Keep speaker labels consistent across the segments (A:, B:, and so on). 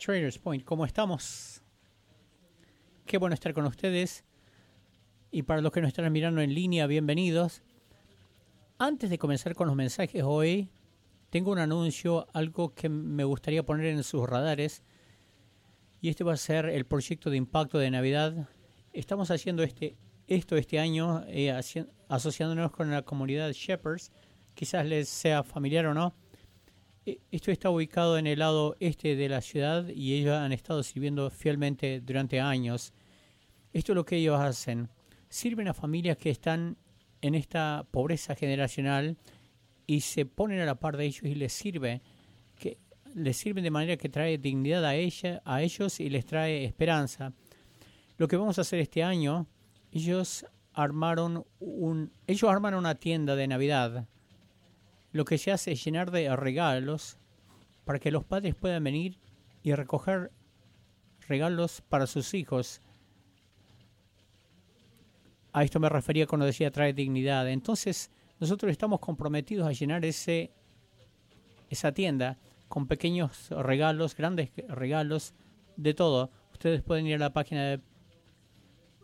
A: Traders Point, ¿cómo estamos? Qué bueno estar con ustedes. Y para los que nos están mirando en línea, bienvenidos. Antes de comenzar con los mensajes hoy, tengo un anuncio, algo que me gustaría poner en sus radares. Y este va a ser el proyecto de impacto de Navidad. Estamos haciendo este, esto este año, eh, asociándonos con la comunidad Shepherds. Quizás les sea familiar o no. Eh, esto está ubicado en el lado este de la ciudad y ellos han estado sirviendo fielmente durante años. Esto es lo que ellos hacen. Sirven a familias que están en esta pobreza generacional y se ponen a la par de ellos y les sirve que les sirven de manera que trae dignidad a ella, a ellos y les trae esperanza. Lo que vamos a hacer este año, ellos armaron un ellos armaron una tienda de Navidad. Lo que se hace es llenar de regalos para que los padres puedan venir y recoger regalos para sus hijos. A esto me refería cuando decía trae dignidad. Entonces, nosotros estamos comprometidos a llenar ese, esa tienda con pequeños regalos, grandes regalos, de todo. Ustedes pueden ir a la página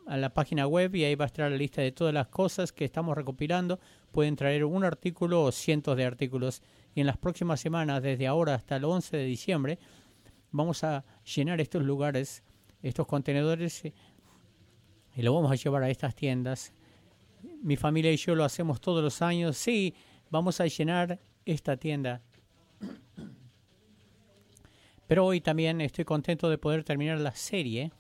A: a la página web y ahí va a estar la lista de todas las cosas que estamos recopilando. Pueden traer un artículo o cientos de artículos. Y en las próximas semanas, desde ahora hasta el 11 de diciembre, vamos a llenar estos lugares, estos contenedores, y lo vamos a llevar a estas tiendas mi familia y yo lo hacemos todos los años. Sí, vamos a llenar esta tienda. Pero hoy también estoy contento de poder terminar la serie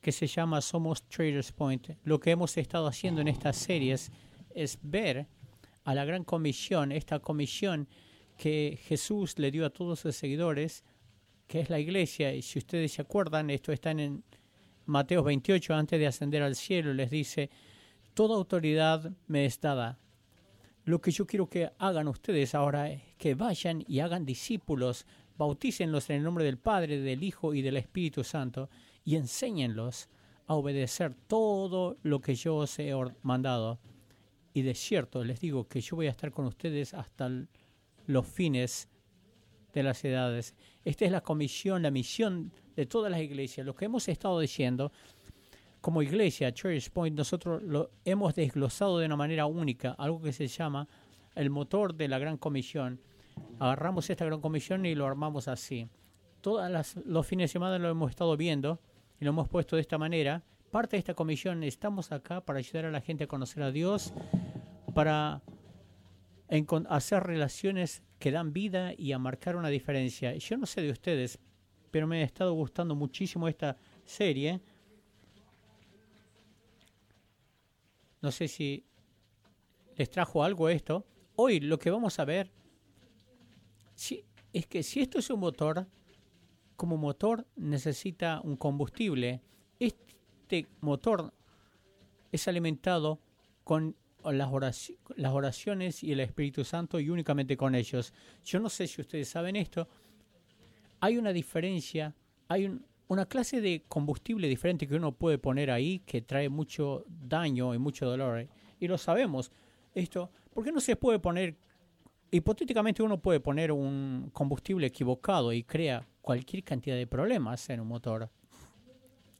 A: que se llama Somos Traders Point. Lo que hemos estado haciendo en estas series es ver a la gran comisión, esta comisión que Jesús le dio a todos sus seguidores, que es la iglesia. Y si ustedes se acuerdan, esto está en Mateo 28, antes de ascender al cielo, les dice, toda autoridad me es dada. Lo que yo quiero que hagan ustedes ahora es que vayan y hagan discípulos, bautícenlos en el nombre del Padre, del Hijo y del Espíritu Santo y enséñenlos a obedecer todo lo que yo os he mandado. Y de cierto les digo que yo voy a estar con ustedes hasta los fines de las edades. Esta es la comisión, la misión de todas las iglesias. Lo que hemos estado diciendo como iglesia, Church Point, nosotros lo hemos desglosado de una manera única, algo que se llama el motor de la Gran Comisión. Agarramos esta Gran Comisión y lo armamos así. Todos los fines de semana lo hemos estado viendo y lo hemos puesto de esta manera. Parte de esta comisión, estamos acá para ayudar a la gente a conocer a Dios, para hacer relaciones que dan vida y a marcar una diferencia. Yo no sé de ustedes, pero me ha estado gustando muchísimo esta serie No sé si les trajo algo esto. Hoy lo que vamos a ver si, es que si esto es un motor, como motor necesita un combustible. Motor es alimentado con las, las oraciones y el Espíritu Santo y únicamente con ellos. Yo no sé si ustedes saben esto. Hay una diferencia, hay un, una clase de combustible diferente que uno puede poner ahí que trae mucho daño y mucho dolor. ¿eh? Y lo sabemos. Esto, ¿por qué no se puede poner, hipotéticamente uno puede poner un combustible equivocado y crea cualquier cantidad de problemas en un motor?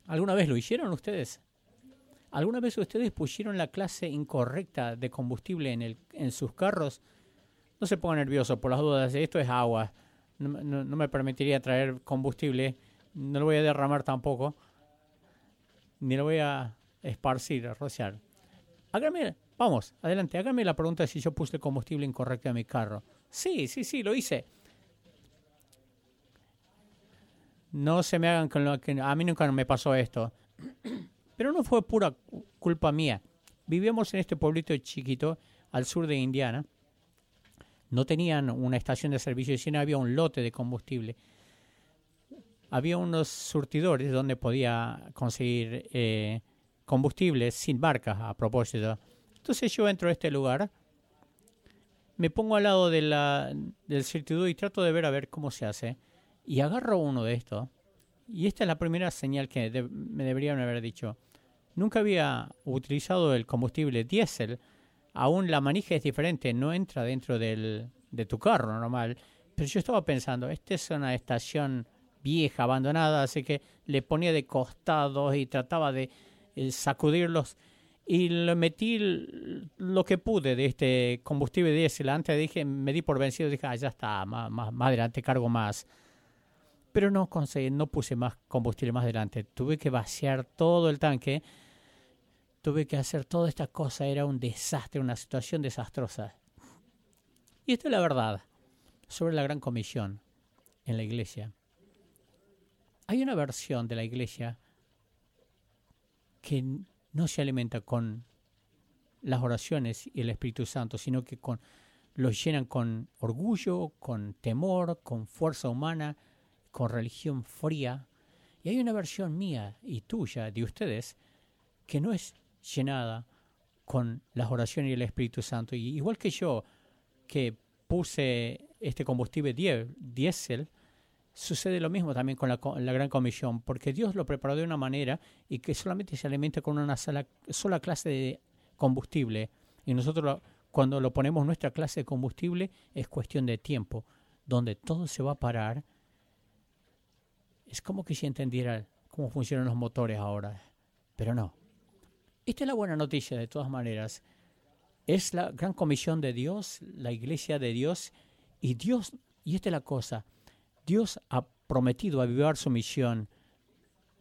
A: ¿Alguna vez lo hicieron ustedes? ¿Alguna vez ustedes pusieron la clase incorrecta de combustible en, el, en sus carros? No se pongan nerviosos por las dudas, esto es agua. no me permitiría traer combustible no lo voy a derramar tampoco, ni lo voy a esparcir, a rociar. Hágame, vamos, adelante, hágame la pregunta si yo puse combustible incorrecto en mi carro. Sí, sí, sí, lo hice. No se me hagan con lo que... A mí nunca me pasó esto. Pero no fue pura culpa mía. Vivíamos en este pueblito chiquito al sur de Indiana. No tenían una estación de servicio, sino había un lote de combustible había unos surtidores donde podía conseguir eh, combustible sin barcas a propósito. Entonces yo entro a este lugar, me pongo al lado de la, del surtidor y trato de ver a ver cómo se hace. Y agarro uno de estos. Y esta es la primera señal que me deberían haber dicho. Nunca había utilizado el combustible diésel. Aún la manija es diferente, no entra dentro del, de tu carro normal. Pero yo estaba pensando, esta es una estación vieja, abandonada, así que le ponía de costados y trataba de eh, sacudirlos y le metí lo que pude de este combustible diésel. Antes dije, me di por vencido, dije, ah, ya está, más, más, más adelante cargo más. Pero no conseguí, no puse más combustible más adelante. Tuve que vaciar todo el tanque. Tuve que hacer toda esta cosa. Era un desastre, una situación desastrosa. Y esta es la verdad sobre la gran comisión en la iglesia. Hay una versión de la iglesia que no se alimenta con las oraciones y el Espíritu Santo, sino que con, los llenan con orgullo, con temor, con fuerza humana, con religión fría. Y hay una versión mía y tuya, de ustedes, que no es llenada con las oraciones y el Espíritu Santo. Y igual que yo, que puse este combustible diésel, Sucede lo mismo también con la, Gran Comisión, porque Dios lo preparó de una manera y que solamente se alimenta con una sola clase de combustible. Y nosotros cuando lo ponemos nuestra clase de combustible es cuestión de tiempo, donde todo se va a parar. Es como que si entendiera cómo funcionan los motores ahora, pero no. Esta es la buena noticia de todas maneras. Es la gran comisión de Dios, la iglesia de Dios, y Dios, y esta es la cosa, Dios ha prometido avivar su misión.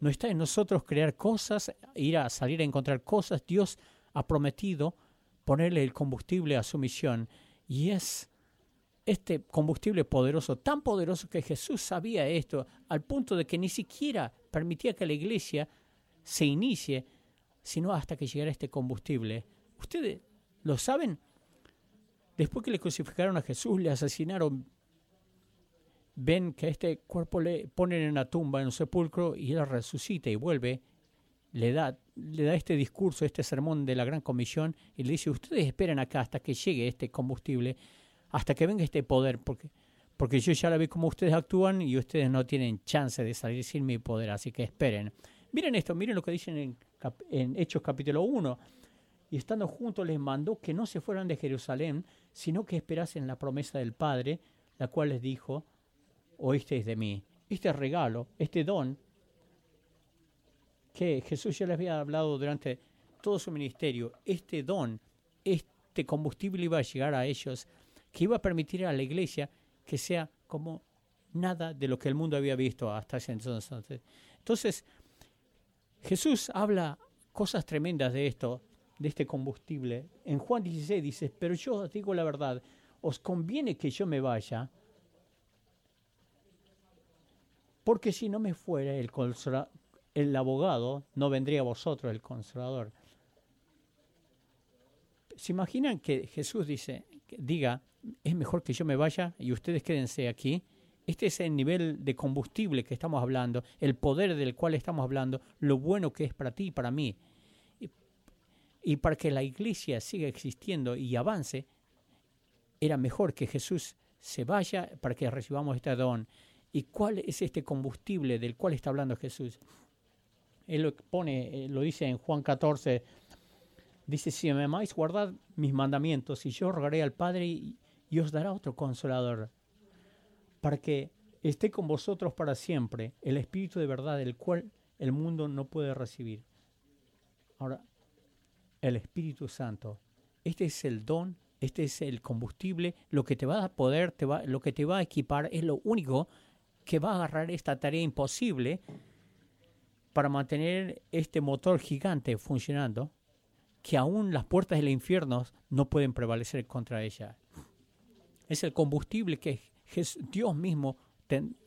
A: No está en nosotros crear cosas, ir a salir a encontrar cosas. Dios ha prometido ponerle el combustible a su misión. Y es este combustible poderoso, tan poderoso que Jesús sabía esto, al punto de que ni siquiera permitía que la iglesia se inicie, sino hasta que llegara este combustible. ¿Ustedes lo saben? Después que le crucificaron a Jesús, le asesinaron ven que este cuerpo le ponen en la tumba, en un sepulcro, y él resucita y vuelve, le da, le da este discurso, este sermón de la gran comisión, y le dice, ustedes esperen acá hasta que llegue este combustible, hasta que venga este poder, porque, porque yo ya la vi cómo ustedes actúan y ustedes no tienen chance de salir sin mi poder, así que esperen. Miren esto, miren lo que dicen en, en Hechos capítulo 1. Y estando juntos les mandó que no se fueran de Jerusalén, sino que esperasen la promesa del Padre, la cual les dijo, oísteis de mí. Este regalo, este don, que Jesús ya les había hablado durante todo su ministerio, este don, este combustible iba a llegar a ellos, que iba a permitir a la iglesia que sea como nada de lo que el mundo había visto hasta ese entonces. Entonces, Jesús habla cosas tremendas de esto, de este combustible. En Juan 16 dice, pero yo os digo la verdad, os conviene que yo me vaya, porque si no me fuera el, el abogado, no vendría a vosotros el consolador. ¿Se imaginan que Jesús dice, diga, es mejor que yo me vaya y ustedes quédense aquí? Este es el nivel de combustible que estamos hablando, el poder del cual estamos hablando, lo bueno que es para ti y para mí. Y, para que la iglesia siga existiendo y avance, era mejor que Jesús se vaya para que recibamos este don. ¿Y cuál es este combustible del cual está hablando Jesús? Él lo pone, eh, lo dice en Juan 14, dice, si me amáis, guardad mis mandamientos, y yo rogaré al Padre os dará otro consolador, para que esté con vosotros para siempre, el Espíritu de verdad, el cual el mundo no puede recibir. Ahora, el Espíritu Santo, este es el don, este es el combustible, lo que te va a poder, lo que te va a equipar es lo único que va a agarrar esta tarea imposible para mantener este motor gigante funcionando, que aún las puertas del infierno no pueden prevalecer contra ella. Es el combustible que Dios mismo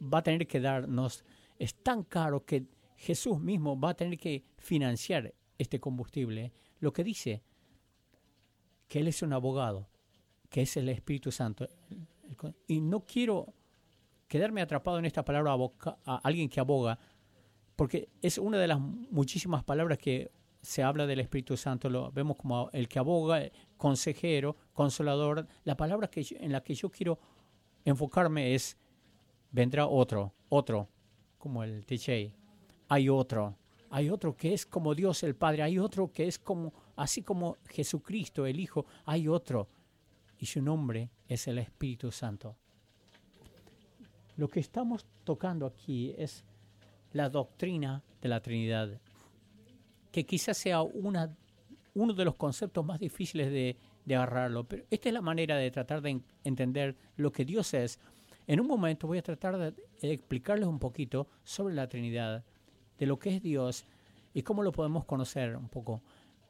A: va a tener que darnos. Es tan caro que Jesús mismo va a tener que financiar este combustible. Lo que dice que Él es un abogado, que es el Espíritu Santo. Y no quiero quedarme atrapado en esta palabra a alguien que aboga, porque es una de las muchísimas palabras que se habla del Espíritu Santo, lo vemos como el que aboga, consejero, consolador. La palabra que en la que yo quiero enfocarme es vendrá otro, otro, como el TJ. Hay otro, hay otro que es como Dios el Padre, hay otro que es como, así como Jesucristo el Hijo, hay otro. Y su nombre es el Espíritu Santo Lo que estamos tocando aquí es la doctrina de la Trinidad, que quizás sea uno de los conceptos más difíciles de, de agarrarlo, pero esta es la manera de tratar de entender lo que Dios es. En un momento voy a tratar de explicarles un poquito sobre la Trinidad, de lo que es Dios y cómo lo podemos conocer un poco.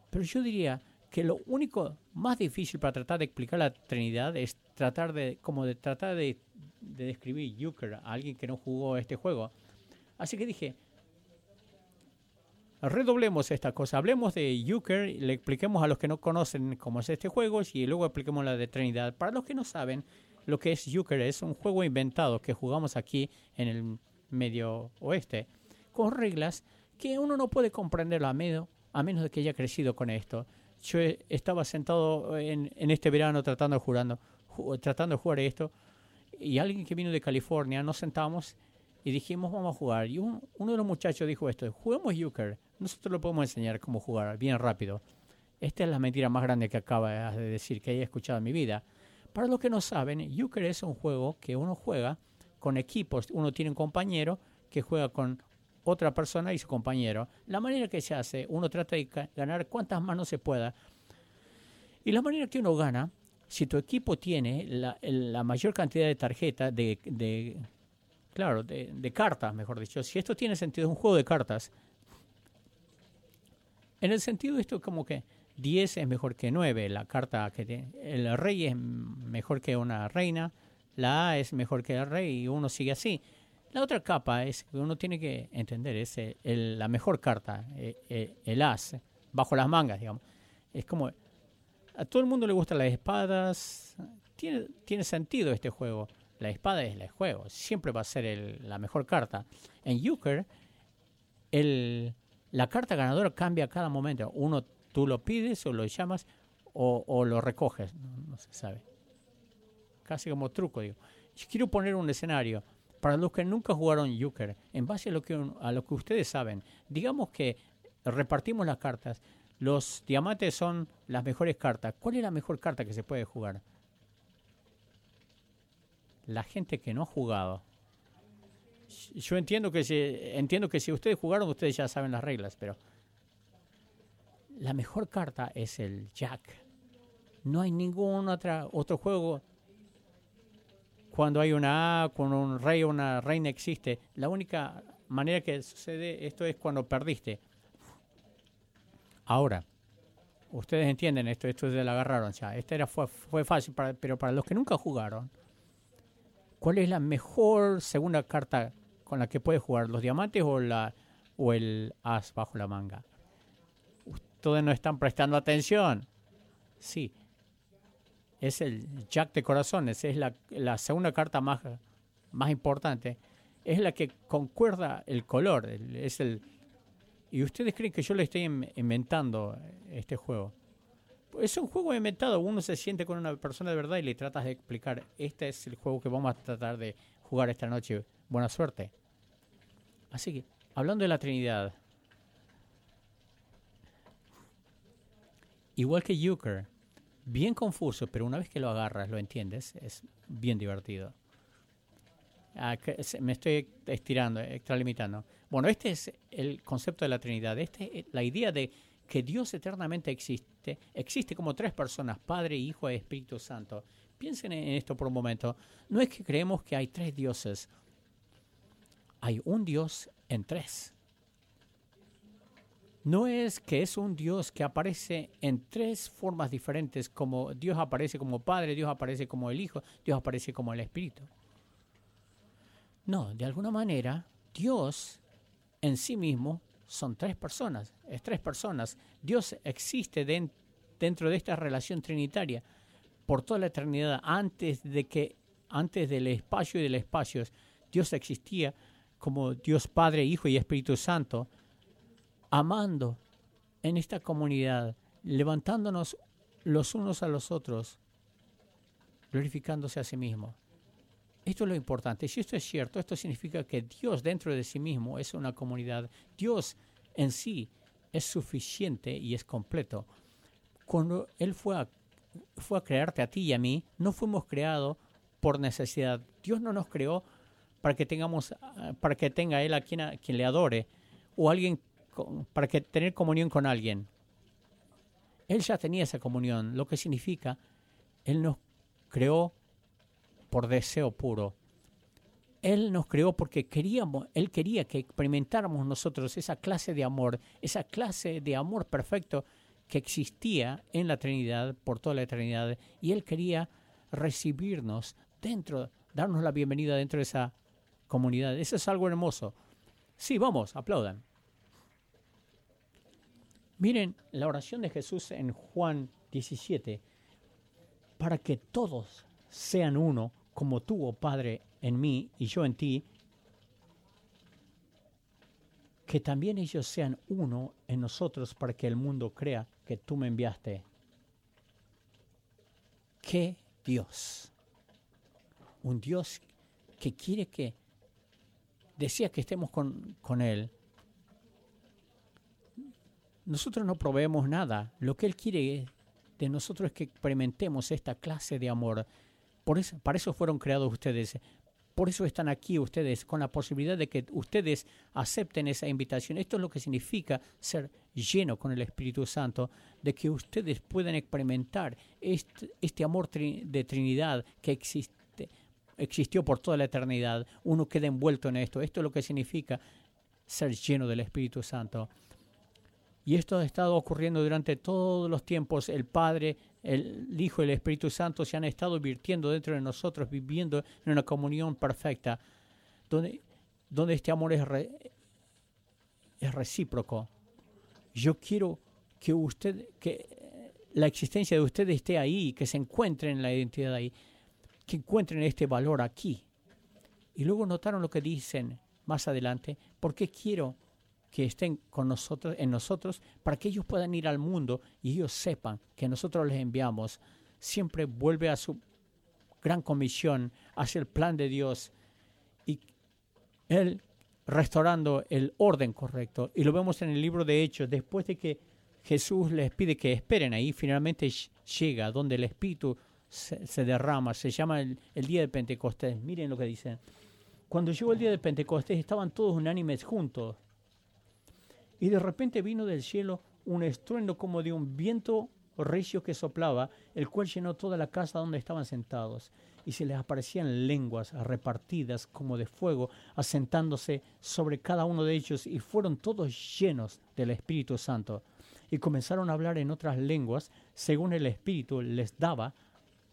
A: Pero yo diría que lo único más difícil para tratar de explicar la Trinidad es tratar de, como de tratar de describir Euchre a alguien que no jugó este juego. Así que dije, redoblemos esta cosa, hablemos de Euchre, le expliquemos a los que no conocen cómo es este juego y luego expliquemos la de Trinidad. Para los que no saben lo que es Euchre, es un juego inventado que jugamos aquí en el medio oeste, con reglas que uno no puede comprenderlo a menos, a menos de que haya crecido con esto. Yo estaba sentado en, este verano tratando de, tratando de jugar esto y alguien que vino de California nos sentamos y dijimos vamos a jugar. Y uno de los muchachos dijo esto, juguemos euchre, nosotros lo podemos enseñar cómo jugar bien rápido. Esta es la mentira más grande que acaba de decir que haya escuchado en mi vida. Para los que no saben, euchre es un juego que uno juega con equipos, uno tiene un compañero que juega con otra persona y su compañero. La manera que se hace, uno trata de ganar cuantas manos se pueda. Y la manera que uno gana, si tu equipo tiene la, mayor cantidad de tarjetas, de, claro, de, cartas, mejor dicho, si esto tiene sentido, es un juego de cartas. En el sentido esto como que 10 es mejor que 9, la carta que tiene, el rey es mejor que una reina, la A es mejor que el rey y uno sigue así. La otra capa es que uno tiene que entender, es la mejor carta, eh, eh, el as, bajo las mangas, digamos. Es como, a todo el mundo le gustan las espadas, tiene, tiene sentido este juego. La espada es el juego, siempre va a ser la mejor carta. En Euchre, el, la carta ganadora cambia a cada momento. Uno, tú lo pides o lo llamas o, lo recoges, no, se sabe. Casi como truco, digo. Quiero poner un escenario para los que nunca jugaron Euchre, en base a lo, que, a lo que ustedes saben, digamos que repartimos las cartas. Los diamantes son las mejores cartas. ¿Cuál es la mejor carta que se puede jugar? La gente que no ha jugado. Yo entiendo que si, entiendo que si ustedes jugaron, ustedes ya saben las reglas, pero la mejor carta es el Jack. No hay ningún otra, otro juego cuando hay una A, cuando un rey o una reina existe, la única manera que sucede esto es cuando perdiste. Ahora, ustedes entienden esto, esto es de la agarraron ya. Esta era, fue, fue fácil, pero para los que nunca jugaron, ¿cuál es la mejor segunda carta con la que puedes jugar? ¿Los diamantes o, la, o el as bajo la manga? Ustedes no están prestando atención. Sí, es el Jack de corazones, es la, la segunda carta más, más importante, es la que concuerda el color, es el y ustedes creen que yo le estoy inventando este juego. Es un juego inventado, uno se siente con una persona de verdad y le tratas de explicar, este es el juego que vamos a tratar de jugar esta noche. Buena suerte. Así que, hablando de la Trinidad, igual que Euchre, bien confuso, pero una vez que lo agarras, lo entiendes, es bien divertido. Me estoy estirando, extralimitando. Bueno, este es el concepto de la Trinidad. Este es la idea de que Dios eternamente existe, existe como tres personas, Padre, Hijo y Espíritu Santo. Piensen en esto por un momento. No es que creemos que hay tres dioses. Hay un Dios en tres no es que es un Dios que aparece en tres formas diferentes, como Dios aparece como Padre, Dios aparece como el Hijo, Dios aparece como el Espíritu. No, de alguna manera, Dios en sí mismo son tres personas, es tres personas. Dios existe dentro de esta relación trinitaria por toda la eternidad, antes de que, antes del espacio y del espacio, Dios existía como Dios Padre, Hijo y Espíritu Santo amando en esta comunidad, levantándonos los unos a los otros, glorificándose a sí mismo. Esto es lo importante. Si esto es cierto, esto significa que Dios dentro de sí mismo es una comunidad. Dios en sí es suficiente y es completo. Cuando Él fue a, fue a crearte a ti y a mí, no fuimos creados por necesidad. Dios no nos creó para que tengamos, para que tenga él a quien, a quien le adore, o alguien con- para que tener comunión con alguien. Él ya tenía esa comunión, lo que significa, Él nos creó por deseo puro. Él nos creó porque queríamos, Él quería que experimentáramos nosotros esa clase de amor, esa clase de amor perfecto que existía en la Trinidad por toda la eternidad. Y Él quería recibirnos dentro, darnos la bienvenida dentro de esa comunidad. Eso es algo hermoso. Sí, vamos, aplaudan. Miren la oración de Jesús en Juan 17, para que todos sean uno, como tú, oh Padre, en mí y yo en ti, que también ellos sean uno en nosotros para que el mundo crea que tú me enviaste. ¿Qué Dios? Un Dios que quiere que decía que estemos con, con Él. Nosotros no proveemos nada. Lo que Él quiere de nosotros es que experimentemos esta clase de amor. Por eso, para eso fueron creados ustedes. Por eso están aquí ustedes, con la posibilidad de que ustedes acepten esa invitación. Esto es lo que significa ser lleno con el Espíritu Santo, de que ustedes puedan experimentar este, amor de Trinidad que existe, existió por toda la eternidad. Uno queda envuelto en esto. Esto es lo que significa ser lleno del Espíritu Santo. Y esto ha estado ocurriendo durante todos los tiempos. El Padre, el Hijo y el Espíritu Santo se han estado virtiendo dentro de nosotros, viviendo en una comunión perfecta, donde, donde este amor es, es recíproco. Yo quiero que usted, que la existencia de usted esté ahí, que se encuentre en la identidad ahí, que encuentren este valor aquí. Y luego notaron lo que dicen más adelante, porque quiero que estén con nosotros, en nosotros, para que ellos puedan ir al mundo y ellos sepan que nosotros les enviamos. Siempre vuelve a su gran comisión, hacia el plan de Dios y Él restaurando el orden correcto. Y lo vemos en el libro de Hechos, después de que Jesús les pide que esperen ahí, finalmente ll- llega donde el Espíritu se, se derrama, se llama el, el día de Pentecostés. Miren lo que dicen. Cuando llegó el día de Pentecostés estaban todos unánimes juntos. Y de repente vino del cielo un estruendo como de un viento recio que soplaba, el cual llenó toda la casa donde estaban sentados. Y se les aparecían lenguas repartidas como de fuego, asentándose sobre cada uno de ellos, y fueron todos llenos del Espíritu Santo. Y comenzaron a hablar en otras lenguas, según el Espíritu les daba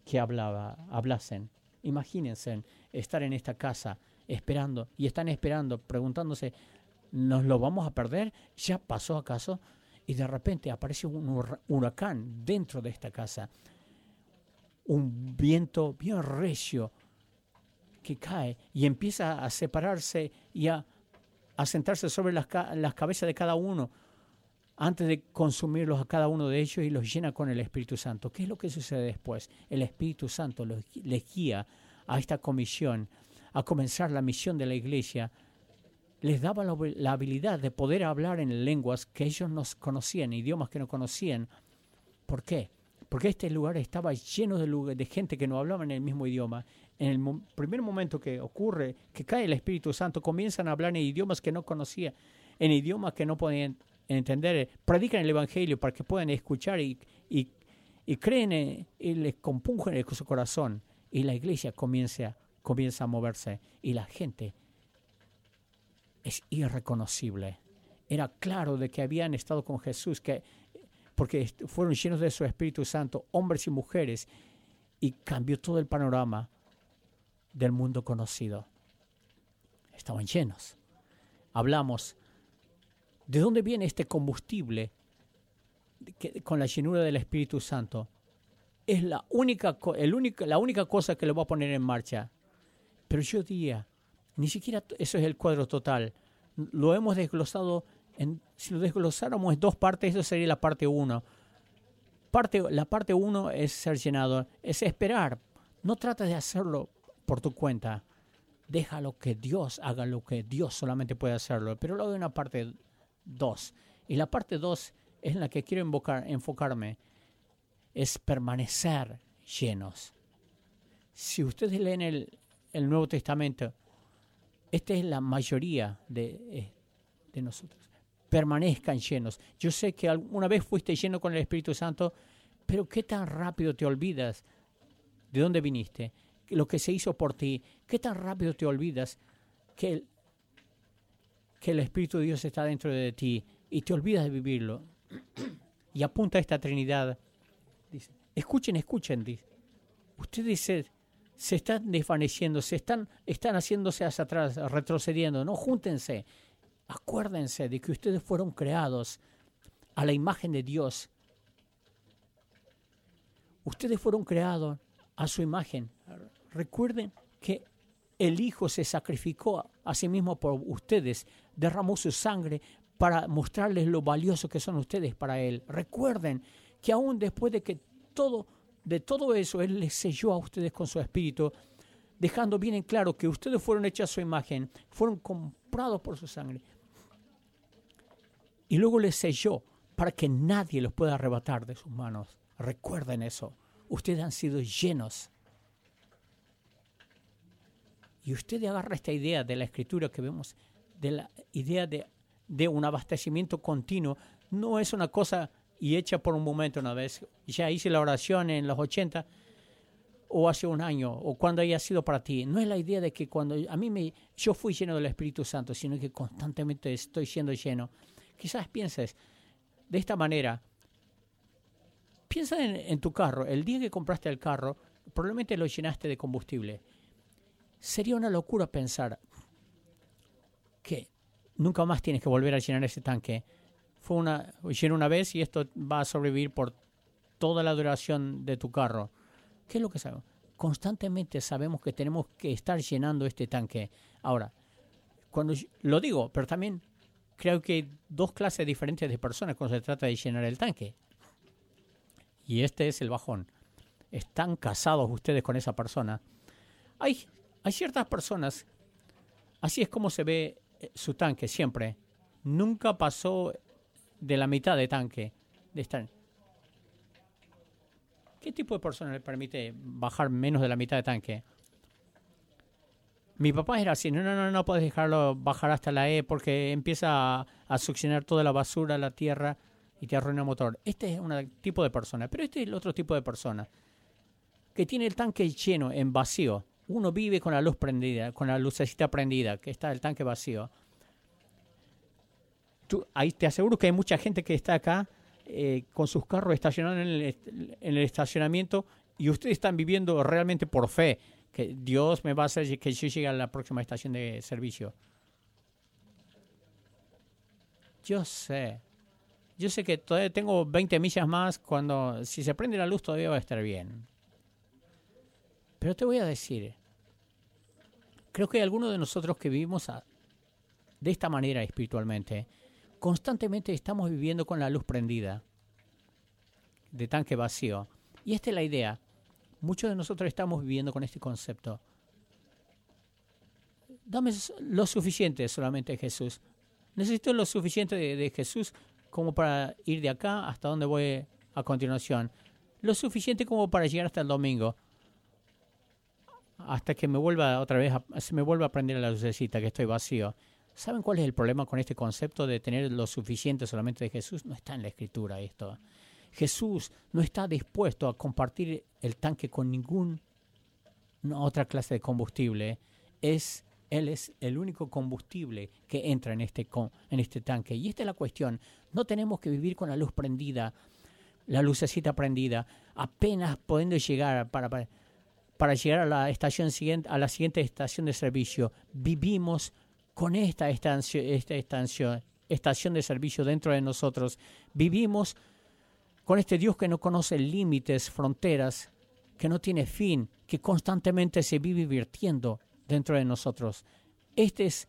A: que hablaba, hablasen. Imagínense estar en esta casa esperando, y están esperando, preguntándose, ¿nos lo vamos a perder? ¿Ya pasó acaso? Y de repente aparece un huracán dentro de esta casa. Un viento bien recio que cae y empieza a separarse y a, sentarse sobre las, las cabezas de cada uno antes de consumirlos a cada uno de ellos y los llena con el Espíritu Santo. ¿Qué es lo que sucede después? El Espíritu Santo los, les guía a esta comisión, a comenzar la misión de la iglesia. Les daba la, habi- la habilidad de poder hablar en lenguas que ellos no conocían, idiomas que no conocían. ¿Por qué? Porque este lugar estaba lleno de, gente que no hablaba en el mismo idioma. En el primer momento que ocurre, que cae el Espíritu Santo, comienzan a hablar en idiomas que no conocían, en idiomas que no podían entender. Predican el Evangelio para que puedan escuchar y, y, creen en- y les compunjan en su corazón. Y la iglesia comienza, comienza a moverse. Y la gente es irreconocible. Era claro de que habían estado con Jesús, que porque fueron llenos de su Espíritu Santo, hombres y mujeres, y cambió todo el panorama del mundo conocido. Estaban llenos. Hablamos de dónde viene este combustible con la llenura del Espíritu Santo. Es la única, el único, la única cosa que lo va a poner en marcha. Pero yo diría, ni siquiera eso es el cuadro total. Lo hemos desglosado, en, si lo desglosáramos en dos partes, eso sería la parte uno. Parte, la parte uno es ser llenado, es esperar. No trates de hacerlo por tu cuenta. Déjalo que Dios haga lo que Dios solamente puede hacerlo. Pero luego hay una parte dos. Y la parte dos es en la que quiero invocar, enfocarme. Es permanecer llenos. Si ustedes leen el, el Nuevo Testamento, Esta es la mayoría de, eh, de nosotros. Permanezcan llenos. Yo sé que alguna vez fuiste lleno con el Espíritu Santo, pero ¿qué tan rápido te olvidas de dónde viniste? Lo que se hizo por ti. ¿Qué tan rápido te olvidas que el, que el Espíritu de Dios está dentro de ti y te olvidas de vivirlo? Y apunta a esta Trinidad. Dice, escuchen, escuchen, dice. Se están desvaneciendo, se están, están haciéndose hacia atrás, retrocediendo. No, júntense. Acuérdense de que ustedes fueron creados a la imagen de Dios. Ustedes fueron creados a su imagen. Recuerden que el Hijo se sacrificó a sí mismo por ustedes, derramó su sangre para mostrarles lo valioso que son ustedes para Él. Recuerden que aún después de que todo, de todo eso, Él les selló a ustedes con su espíritu, dejando bien en claro que ustedes fueron hechos a su imagen, fueron comprados por su sangre. Y luego les selló para que nadie los pueda arrebatar de sus manos. Recuerden eso. Ustedes han sido llenos. Y usted agarra esta idea de la escritura que vemos, de la idea de, de un abastecimiento continuo. No es una cosa y hecha por un momento una vez. Ya hice la oración en los 80 o hace un año o cuando haya sido para ti. No es la idea de que cuando a mí me yo fui lleno del Espíritu Santo, sino que constantemente estoy siendo lleno. Quizás pienses de esta manera. Piensa en, en tu carro. El día que compraste el carro, probablemente lo llenaste de combustible. Sería una locura pensar que nunca más tienes que volver a llenar ese tanque. Fue una lleno una vez y esto va a sobrevivir por toda la duración de tu carro. ¿Qué es lo que sabemos? Constantemente sabemos que tenemos que estar llenando este tanque. Ahora, cuando lo digo, pero también creo que hay dos clases diferentes de personas cuando se trata de llenar el tanque. Y este es el bajón. Están casados ustedes con esa persona. Hay, hay ciertas personas, así es como se ve eh, su tanque siempre. Nunca pasó de la mitad de tanque de estar. ¿Qué tipo de persona le permite bajar menos de la mitad de tanque? Mi papá era así, no, no, no, no puedes dejarlo bajar hasta la E porque empieza a, a succionar toda la basura, la tierra y te arruina el motor. Este es un tipo de persona, pero este es el otro tipo de persona que tiene el tanque lleno, en vacío. Uno vive con la luz prendida, con la lucecita prendida, que está el tanque vacío. Tú, ahí te aseguro que hay mucha gente que está acá eh, con sus carros estacionados en el, en estacionamiento y ustedes están viviendo realmente por fe que Dios me va a hacer que yo llegue a la próxima estación de servicio. Yo sé. Yo sé que todavía tengo 20 millas más cuando si se prende la luz todavía va a estar bien. Pero te voy a decir, creo que hay algunos de nosotros que vivimos de esta manera espiritualmente, constantemente estamos viviendo con la luz prendida, de tanque vacío. Y esta es la idea. Muchos de nosotros estamos viviendo con este concepto. Dame lo suficiente solamente, Jesús. Necesito lo suficiente de, Jesús como para ir de acá hasta donde voy a continuación. Lo suficiente como para llegar hasta el domingo. Hasta que me vuelva otra vez, se me vuelva a prender la lucecita, que estoy vacío. ¿Saben cuál es el problema con este concepto de tener lo suficiente solamente de Jesús? No está en la escritura esto. Jesús no está dispuesto a compartir el tanque con ninguna otra clase de combustible. Es, él es el único combustible que entra en este, en este tanque. Y esta es la cuestión. No tenemos que vivir con la luz prendida, la lucecita prendida, apenas pudiendo llegar para, para, para llegar a la estación siguiente, a la siguiente estación de servicio. Vivimos con esta estación, esta estación, estación de servicio dentro de nosotros. Vivimos con este Dios que no conoce límites, fronteras, que no tiene fin, que constantemente se vive virtiendo dentro de nosotros. Este es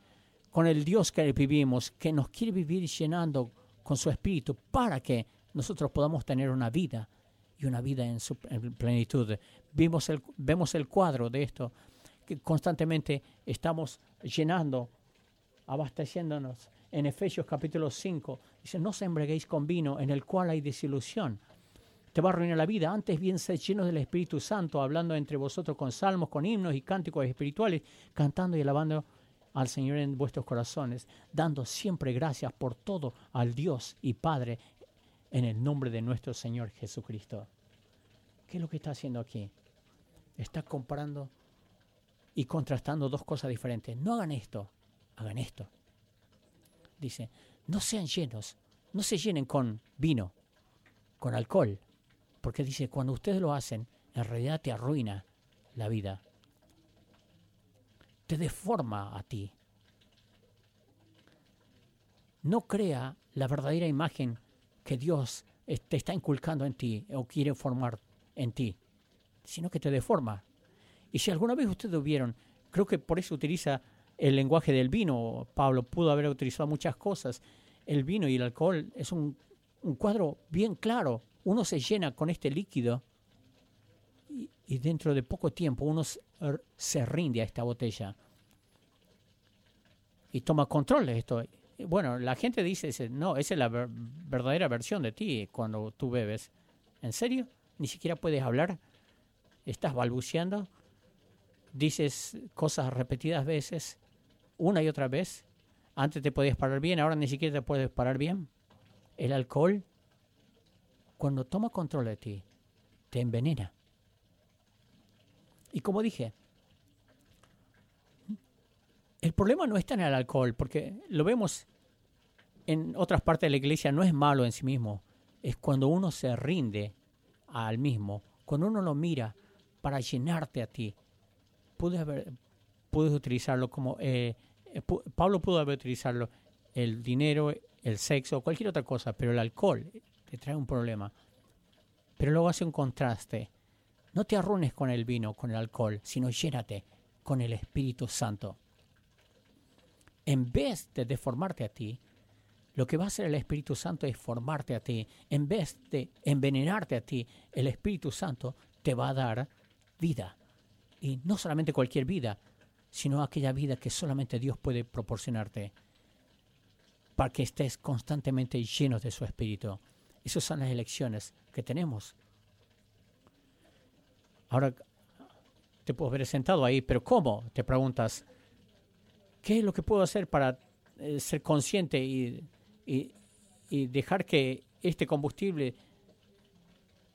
A: con el Dios que vivimos, que nos quiere vivir llenando con su espíritu para que nosotros podamos tener una vida y una vida en su en plenitud. El, vemos el cuadro de esto, que constantemente estamos llenando, abasteciéndonos en Efesios capítulo 5, dice, no se embreguéis con vino en el cual hay desilusión. Te va a arruinar la vida. Antes bien sed llenos del Espíritu Santo, hablando entre vosotros con salmos, con himnos y cánticos espirituales, cantando y alabando al Señor en vuestros corazones, dando siempre gracias por todo al Dios y Padre en el nombre de nuestro Señor Jesucristo. ¿Qué es lo que está haciendo aquí? Está comparando y contrastando dos cosas diferentes. No hagan esto, hagan esto. Dice, no sean llenos, no se llenen con vino, con alcohol, porque dice, cuando ustedes lo hacen, en realidad te arruina la vida. Te deforma a ti. No crea la verdadera imagen que Dios te está inculcando en ti o quiere formar en ti, sino que te deforma. Y si alguna vez ustedes vieron, creo que por eso utiliza el lenguaje del vino, Pablo pudo haber utilizado muchas cosas. El vino y el alcohol es un, un cuadro bien claro. Uno se llena con este líquido y, dentro de poco tiempo uno er, se, rinde a esta botella y toma control de esto. Bueno, la gente dice, no, esa es la verdadera versión de ti cuando tú bebes. ¿En serio? ¿Ni siquiera puedes hablar? ¿Estás balbuceando? ¿Dices cosas repetidas veces? ¿Una y otra vez? Antes te podías parar bien, ahora ni siquiera te puedes parar bien. El alcohol, cuando toma control de ti, te envenena. Y como dije, el problema no está en el alcohol, porque lo vemos en otras partes de la iglesia, no es malo en sí mismo, es cuando uno se rinde al mismo, cuando uno lo mira para llenarte a ti. Puedes, puedes utilizarlo como, eh, Pablo pudo haber utilizado el dinero, el sexo, cualquier otra cosa, pero el alcohol te trae un problema. Pero luego hace un contraste no te arruines con el vino, con el alcohol, sino llénate con el Espíritu Santo. En vez de deformarte a ti, lo que va a hacer el Espíritu Santo es formarte a ti. En vez de envenenarte a ti, el Espíritu Santo te va a dar vida. Y no solamente cualquier vida, sino aquella vida que solamente Dios puede proporcionarte para que estés constantemente lleno de su Espíritu. Esas son las elecciones que tenemos Ahora te puedo ver sentado ahí, pero ¿cómo? Te preguntas, ¿qué es lo que puedo hacer para eh, ser consciente y, y, dejar que este combustible,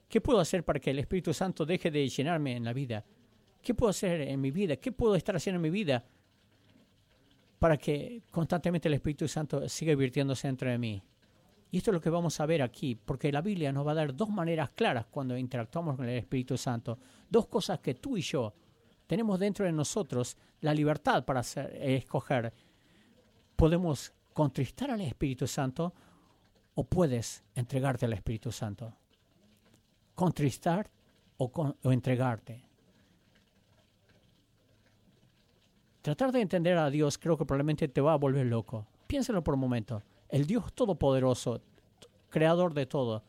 A: ¿qué puedo hacer para que el Espíritu Santo deje de llenarme en la vida? ¿Qué puedo hacer en mi vida? ¿Qué puedo estar haciendo en mi vida para que constantemente el Espíritu Santo siga virtiéndose dentro de mí? Y esto es lo que vamos a ver aquí, porque la Biblia nos va a dar dos maneras claras cuando interactuamos con el Espíritu Santo. Dos cosas que tú y yo tenemos dentro de nosotros la libertad para escoger. Podemos contristar al Espíritu Santo o puedes entregarte al Espíritu Santo. Contristar o, o entregarte. Tratar de entender a Dios creo que probablemente te va a volver loco. Piénsalo por un momento. El Dios Todopoderoso, creador de todo,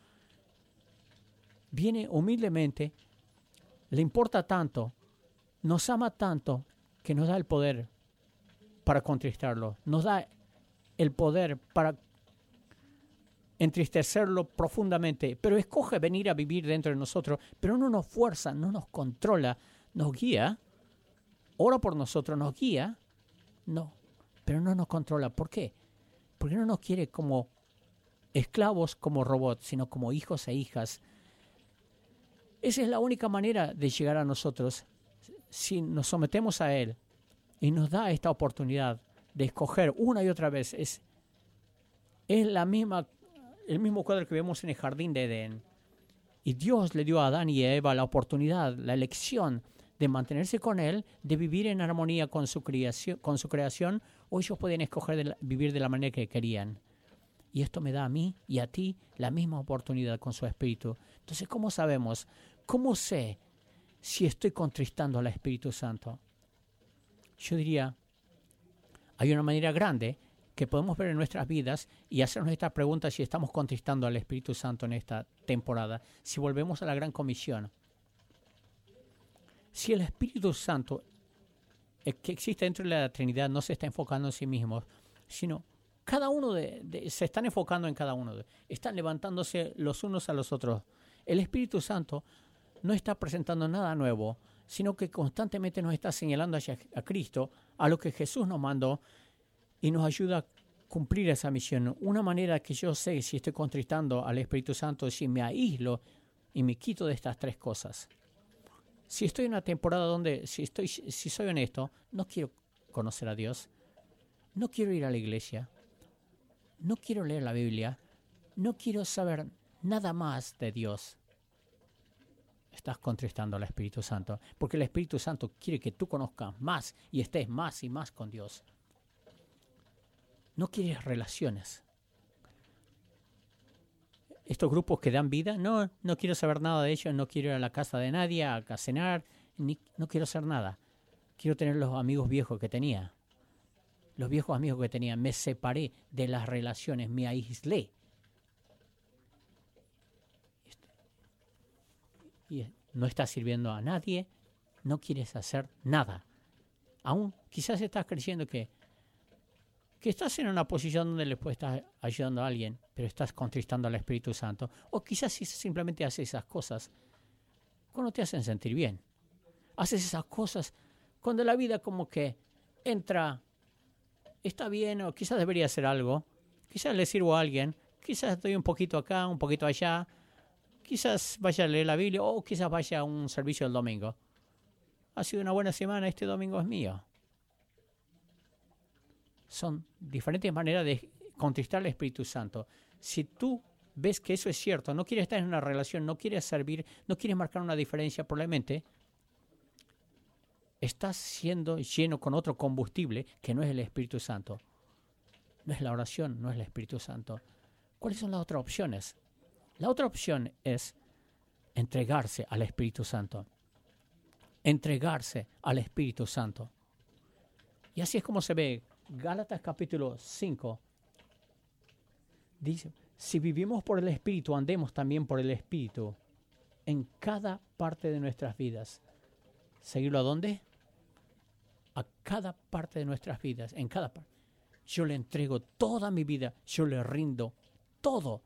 A: viene humildemente, le importa tanto, nos ama tanto, que nos da el poder para contristarlo, nos da el poder para entristecerlo profundamente, pero escoge venir a vivir dentro de nosotros, pero no nos fuerza, no nos controla, nos guía, ora por nosotros, nos guía, no, pero no nos controla. ¿Por qué? porque no nos quiere como esclavos, como robots, sino como hijos e hijas. Esa es la única manera de llegar a nosotros si nos sometemos a Él y nos da esta oportunidad de escoger una y otra vez. Es, es la misma, el mismo cuadro que vemos en el jardín de Edén. Y Dios le dio a Adán y a Eva la oportunidad, la elección de mantenerse con Él, de vivir en armonía con su creación, con su creación o ellos pueden escoger vivir de la manera que querían. Y esto me da a mí y a ti la misma oportunidad con su Espíritu. Entonces, ¿cómo sabemos? ¿Cómo sé si estoy contristando al Espíritu Santo? Yo diría, hay una manera grande que podemos ver en nuestras vidas y hacernos esta pregunta si estamos contristando al Espíritu Santo en esta temporada, si volvemos a la gran comisión. Si el Espíritu Santo que existe dentro de la Trinidad no se está enfocando en sí mismo, sino cada uno de, se están enfocando en cada uno, de, están levantándose los unos a los otros. El Espíritu Santo no está presentando nada nuevo, sino que constantemente nos está señalando hacia a Cristo a lo que Jesús nos mandó y nos ayuda a cumplir esa misión. Una manera que yo sé si estoy contristando al Espíritu Santo es si me aíslo y me quito de estas tres cosas. Si estoy en una temporada donde, si, estoy, si soy honesto, no quiero conocer a Dios, no quiero ir a la iglesia, no quiero leer la Biblia, no quiero saber nada más de Dios. Estás contristando al Espíritu Santo, porque el Espíritu Santo quiere que tú conozcas más y estés más y más con Dios. No quieres relaciones. Estos grupos que dan vida, no, no quiero saber nada de ellos, no quiero ir a la casa de nadie a cenar, ni, no quiero hacer nada. Quiero tener los amigos viejos que tenía. Los viejos amigos que tenía. Me separé de las relaciones, me aislé. Y no estás sirviendo a nadie, no quieres hacer nada. Aún quizás estás creyendo que que estás en una posición donde le puedes estar ayudando a alguien, pero estás contristando al Espíritu Santo. O quizás simplemente haces esas cosas cuando te hacen sentir bien. Haces esas cosas cuando la vida como que entra, está bien o quizás debería hacer algo, quizás le sirvo a alguien, quizás estoy un poquito acá, un poquito allá, quizás vaya a leer la Biblia o quizás vaya a un servicio el domingo. Ha sido una buena semana, este domingo es mío son diferentes maneras de contristar al Espíritu Santo. Si tú ves que eso es cierto, no quieres estar en una relación, no quieres servir, no quieres marcar una diferencia, probablemente estás siendo lleno con otro combustible que no es el Espíritu Santo. No es la oración, no es el Espíritu Santo. ¿Cuáles son las otras opciones? La otra opción es entregarse al Espíritu Santo. Entregarse al Espíritu Santo. Y así es como se ve Gálatas capítulo 5 dice, si vivimos por el Espíritu, andemos también por el Espíritu en cada parte de nuestras vidas. ¿Seguirlo a dónde? A cada parte de nuestras vidas, en cada parte. Yo le entrego toda mi vida, yo le rindo todo.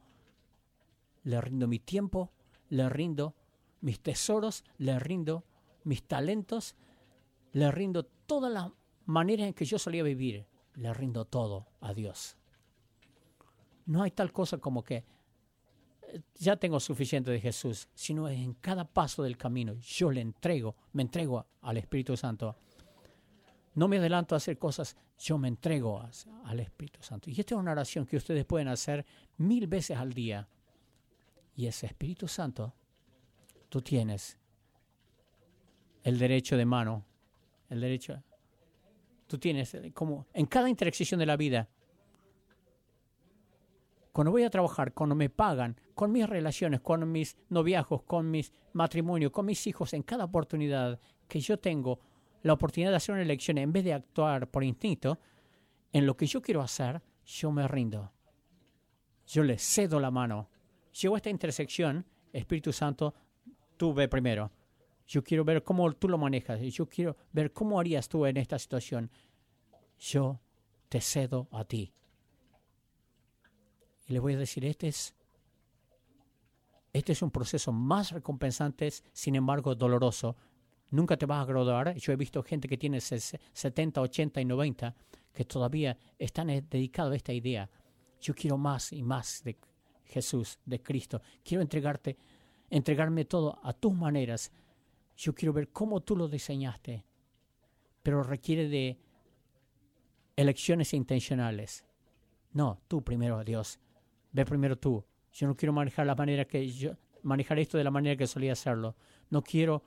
A: Le rindo mi tiempo, le rindo mis tesoros, le rindo mis talentos, le rindo todas las manera en que yo solía vivir, le rindo todo a Dios. No hay tal cosa como que eh, ya tengo suficiente de Jesús, sino en cada paso del camino yo le entrego, me entrego al Espíritu Santo. No me adelanto a hacer cosas, yo me entrego al Espíritu Santo. Y esta es una oración que ustedes pueden hacer mil veces al día. Y ese Espíritu Santo, tú tienes el derecho de mano, el derecho tú tienes, eh, como en cada intersección de la vida, cuando voy a trabajar, cuando me pagan, con mis relaciones, con mis noviazgos, con mis matrimonios, con mis hijos, en cada oportunidad que yo tengo la oportunidad de hacer una elección en vez de actuar por instinto, en lo que yo quiero hacer, yo me rindo. Yo le cedo la mano. Llego a esta intersección, Espíritu Santo, tú ve primero. Yo quiero ver cómo tú lo manejas. Yo quiero ver cómo harías tú en esta situación. Yo te cedo a ti. Y le voy a decir, este es, este es un proceso más recompensante, sin embargo doloroso. Nunca te vas a graduar. Yo he visto gente que tiene 70, 80 y 90 que todavía están eh, dedicados a esta idea. Yo quiero más y más de Jesús, de Cristo. Quiero entregarte, entregarme todo a tus maneras yo quiero ver cómo tú lo diseñaste, pero requiere de elecciones intencionales. No, tú primero, Dios. Ve primero tú. Yo no quiero manejar la manera que yo manejar esto de la manera que solía hacerlo. No quiero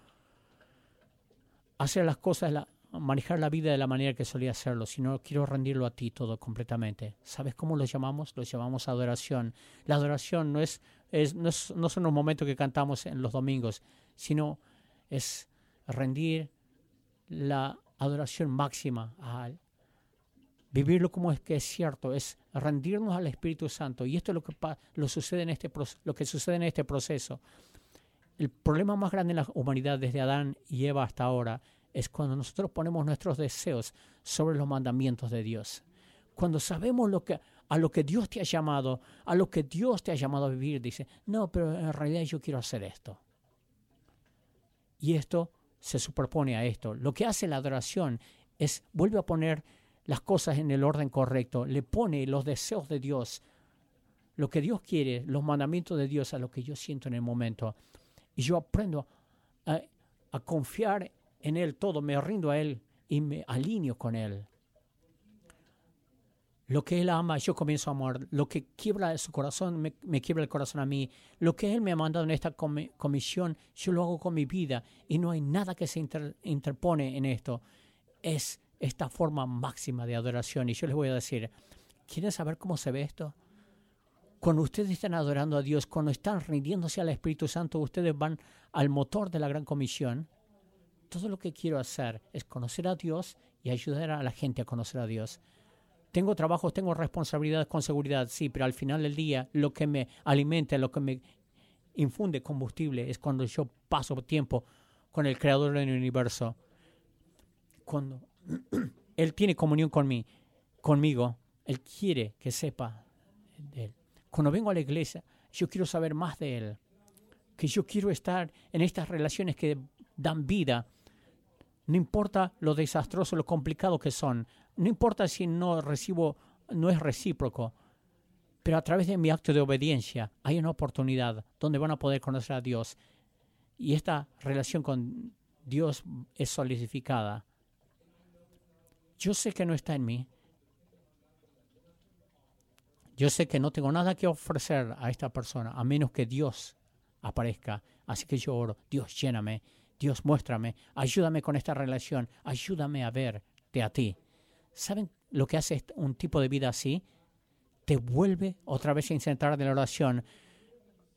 A: hacer las cosas, manejar la vida de la manera que solía hacerlo, sino quiero rendirlo a ti todo completamente. ¿Sabes cómo lo llamamos? Lo llamamos adoración. La adoración no es, no, es, no son los momentos que cantamos en los domingos, sino es rendir la adoración máxima a Él. Vivirlo como es que es cierto, es rendirnos al Espíritu Santo. Y esto es lo que, lo sucede en este, lo que sucede en este proceso. El problema más grande en la humanidad desde Adán y Eva hasta ahora es cuando nosotros ponemos nuestros deseos sobre los mandamientos de Dios. Cuando sabemos lo que, a lo que Dios te ha llamado, a lo que Dios te ha llamado a vivir, dice, no, pero en realidad yo quiero hacer esto. Y esto se superpone a esto. Lo que hace la adoración es vuelve a poner las cosas en el orden correcto, le pone los deseos de Dios, lo que Dios quiere, los mandamientos de Dios a lo que yo siento en el momento. Y yo aprendo a, a confiar en Él todo, me rindo a Él y me alineo con Él. Lo que Él ama, yo comienzo a amar. Lo que quiebra su corazón, me, quiebra el corazón a mí. Lo que Él me ha mandado en esta comisión, yo lo hago con mi vida. Y no hay nada que se interpone en esto. Es esta forma máxima de adoración. Y yo les voy a decir, ¿quieren saber cómo se ve esto? Cuando ustedes están adorando a Dios, cuando están rindiéndose al Espíritu Santo, ustedes van al motor de la gran comisión. Todo lo que quiero hacer es conocer a Dios y ayudar a la gente a conocer a Dios. Tengo trabajos, tengo responsabilidades con seguridad, sí, pero al final del día lo que me alimenta, lo que me infunde combustible es cuando yo paso tiempo con el creador del universo. Cuando Él tiene comunión con conmigo, Él quiere que sepa de Él. Cuando vengo a la iglesia, yo quiero saber más de Él. Que yo quiero estar en estas relaciones que dan vida. No importa lo desastroso, lo complicado que son. No importa si no recibo, no es recíproco, pero a través de mi acto de obediencia hay una oportunidad donde van a poder conocer a Dios. Y esta relación con Dios es solidificada. Yo sé que no está en mí. Yo sé que no tengo nada que ofrecer a esta persona a menos que Dios aparezca. Así que yo oro, Dios lléname, Dios muéstrame, ayúdame con esta relación, ayúdame a verte a ti. ¿Saben lo que hace un tipo de vida así? Te vuelve otra vez a incentrar de la oración.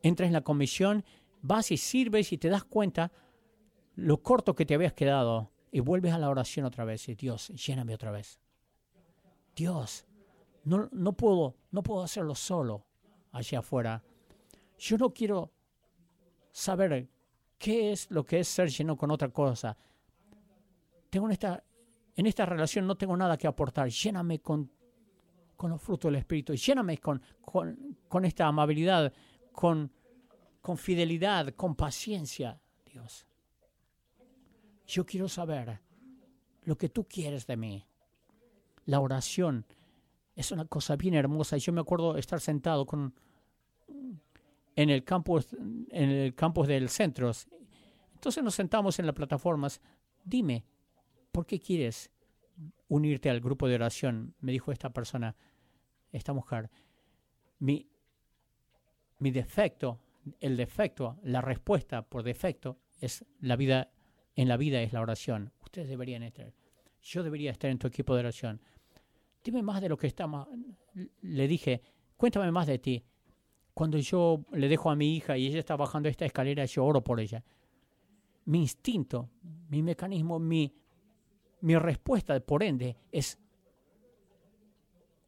A: Entras en la comisión, vas y sirves y te das cuenta lo corto que te habías quedado y vuelves a la oración otra vez y Dios, lléname otra vez. Dios, no, no, puedo, no puedo hacerlo solo allá afuera. Yo no quiero saber qué es lo que es ser lleno con otra cosa. Tengo esta en esta relación no tengo nada que aportar. Lléname con, con los frutos del Espíritu. Lléname con, con, esta amabilidad, con, con fidelidad, con paciencia, Dios. Yo quiero saber lo que tú quieres de mí. La oración es una cosa bien hermosa. Yo me acuerdo estar sentado con, en el campus, en el campus del centro. Entonces nos sentamos en las plataformas. Dime, ¿por qué quieres unirte al grupo de oración? Me dijo esta persona, esta mujer. Mi, mi defecto, el defecto, la respuesta por defecto es la vida, en la vida es la oración. Ustedes deberían estar. Yo debería estar en tu equipo de oración. Dime más de lo que estamos. Le dije, cuéntame más de ti. Cuando yo le dejo a mi hija y ella está bajando esta escalera, yo oro por ella. Mi instinto, mi mecanismo, mi, mi respuesta, por ende, es